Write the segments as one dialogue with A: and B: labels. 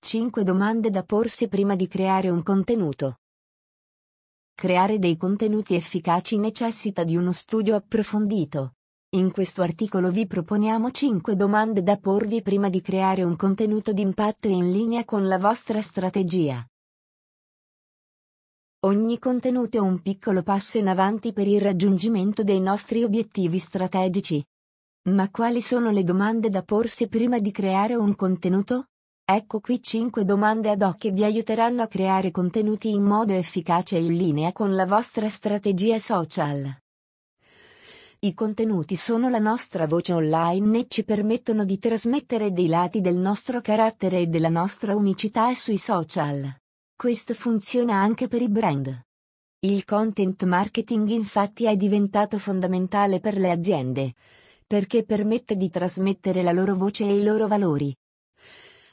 A: 5 domande da porsi prima di creare un contenuto. Creare dei contenuti efficaci necessita di uno studio approfondito. In questo articolo vi proponiamo 5 domande da porvi prima di creare un contenuto d'impatto in linea con la vostra strategia. Ogni contenuto è un piccolo passo in avanti per il raggiungimento dei nostri obiettivi strategici. Ma quali sono le domande da porsi prima di creare un contenuto? Ecco qui 5 domande ad hoc che vi aiuteranno a creare contenuti in modo efficace e in linea con la vostra strategia social. I contenuti sono la nostra voce online e ci permettono di trasmettere dei lati del nostro carattere e della nostra unicità sui social. Questo funziona anche per i brand. Il content marketing infatti è diventato fondamentale per le aziende, perché permette di trasmettere la loro voce e i loro valori,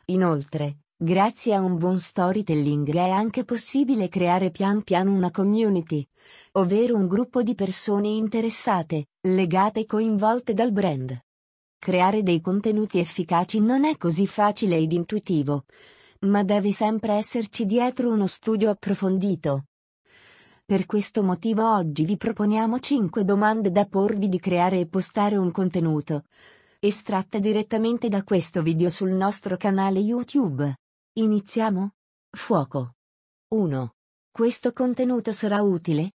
A: Inoltre, grazie a un buon storytelling è anche possibile creare pian piano una community, ovvero un gruppo di persone interessate, legate e coinvolte dal brand. Creare dei contenuti efficaci non è così facile ed intuitivo, ma deve sempre esserci dietro uno studio approfondito. Per questo motivo oggi vi proponiamo 5 domande da porvi di creare e postare un contenuto, estratta direttamente da questo video sul nostro canale YouTube. Iniziamo? Fuoco. 1. Questo contenuto sarà utile?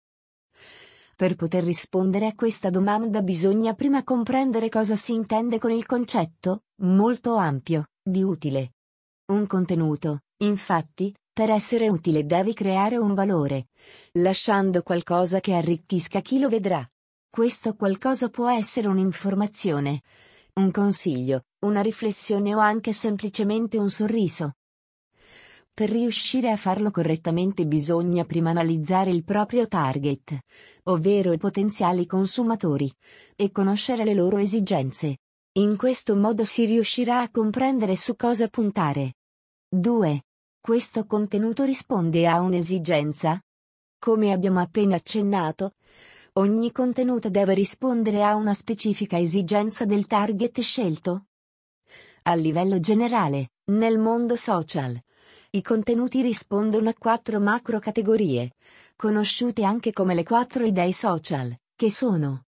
A: Per poter rispondere a questa domanda bisogna prima comprendere cosa si intende con il concetto, molto ampio, di utile. Un contenuto, infatti, per essere utile deve creare un valore, lasciando qualcosa che arricchisca chi lo vedrà. Questo qualcosa può essere un'informazione, un consiglio, una riflessione o anche semplicemente un sorriso. Per riuscire a farlo correttamente bisogna prima analizzare il proprio target, ovvero i potenziali consumatori, e conoscere le loro esigenze. In questo modo si riuscirà a comprendere su cosa puntare. 2. Questo contenuto risponde a un'esigenza? Come abbiamo appena accennato, Ogni contenuto deve rispondere a una specifica esigenza del target scelto. A livello generale, nel mondo social, i contenuti rispondono a quattro macro categorie, conosciute anche come le quattro idee social, che sono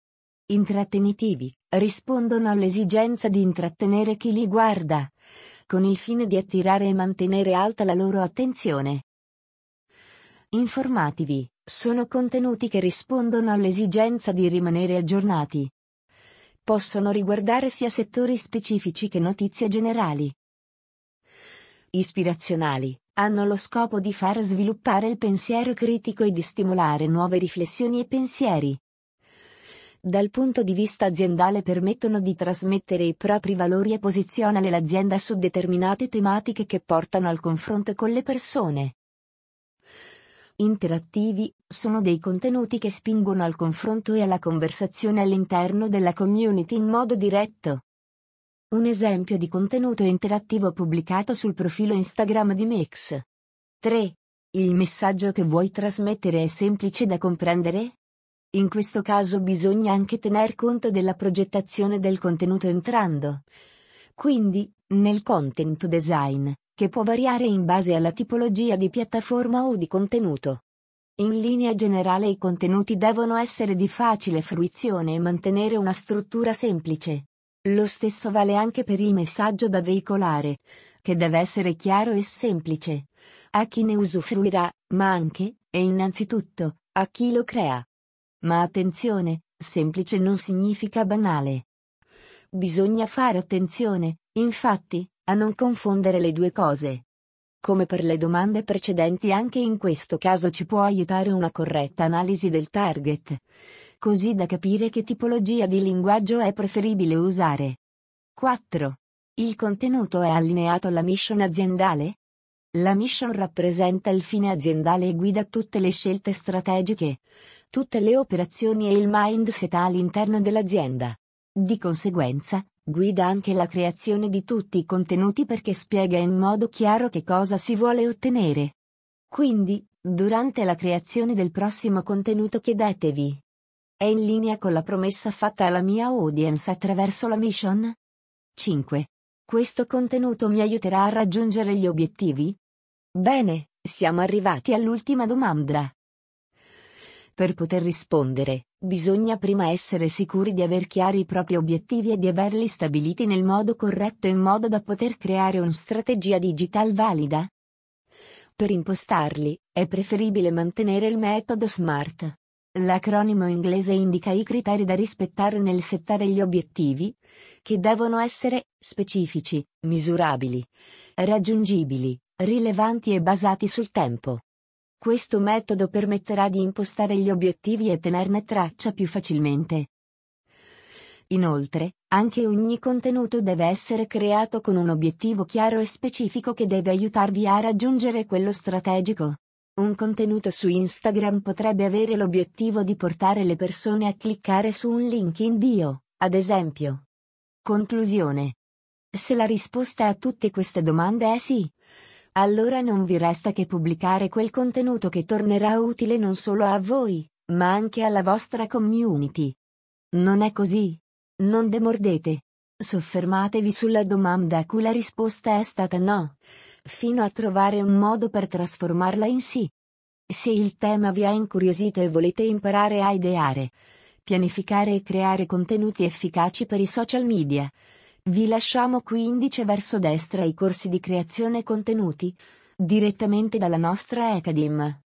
A: intrattenitivi, rispondono all'esigenza di intrattenere chi li guarda, con il fine di attirare e mantenere alta la loro attenzione. Informativi, sono contenuti che rispondono all'esigenza di rimanere aggiornati. Possono riguardare sia settori specifici che notizie generali. Ispirazionali, hanno lo scopo di far sviluppare il pensiero critico e di stimolare nuove riflessioni e pensieri. Dal punto di vista aziendale permettono di trasmettere i propri valori e posizionare l'azienda su determinate tematiche che portano al confronto con le persone interattivi, sono dei contenuti che spingono al confronto e alla conversazione all'interno della community in modo diretto. Un esempio di contenuto interattivo pubblicato sul profilo Instagram di Mix. 3. Il messaggio che vuoi trasmettere è semplice da comprendere? In questo caso bisogna anche tener conto della progettazione del contenuto entrando. Quindi, nel content design, che può variare in base alla tipologia di piattaforma o di contenuto. In linea generale i contenuti devono essere di facile fruizione e mantenere una struttura semplice. Lo stesso vale anche per il messaggio da veicolare, che deve essere chiaro e semplice. A chi ne usufruirà, ma anche, e innanzitutto, a chi lo crea. Ma attenzione, semplice non significa banale. Bisogna fare attenzione, infatti, a non confondere le due cose. Come per le domande precedenti anche in questo caso ci può aiutare una corretta analisi del target, così da capire che tipologia di linguaggio è preferibile usare. 4. Il contenuto è allineato alla mission aziendale? La mission rappresenta il fine aziendale e guida tutte le scelte strategiche, tutte le operazioni e il mindset all'interno dell'azienda. Di conseguenza, Guida anche la creazione di tutti i contenuti perché spiega in modo chiaro che cosa si vuole ottenere. Quindi, durante la creazione del prossimo contenuto chiedetevi. È in linea con la promessa fatta alla mia audience attraverso la mission? 5. Questo contenuto mi aiuterà a raggiungere gli obiettivi? Bene, siamo arrivati all'ultima domanda. Per poter rispondere, bisogna prima essere sicuri di aver chiari i propri obiettivi e di averli stabiliti nel modo corretto in modo da poter creare una strategia digital valida. Per impostarli, è preferibile mantenere il metodo SMART. L'acronimo inglese indica i criteri da rispettare nel settare gli obiettivi, che devono essere specifici, misurabili, raggiungibili, rilevanti e basati sul tempo. Questo metodo permetterà di impostare gli obiettivi e tenerne traccia più facilmente. Inoltre, anche ogni contenuto deve essere creato con un obiettivo chiaro e specifico che deve aiutarvi a raggiungere quello strategico. Un contenuto su Instagram potrebbe avere l'obiettivo di portare le persone a cliccare su un link in bio, ad esempio. Conclusione. Se la risposta a tutte queste domande è sì, allora non vi resta che pubblicare quel contenuto che tornerà utile non solo a voi, ma anche alla vostra community. Non è così? Non demordete. Soffermatevi sulla domanda a cui la risposta è stata no, fino a trovare un modo per trasformarla in sì. Se il tema vi ha incuriosito e volete imparare a ideare, pianificare e creare contenuti efficaci per i social media, vi lasciamo qui indice verso destra i corsi di creazione contenuti, direttamente dalla nostra Academy.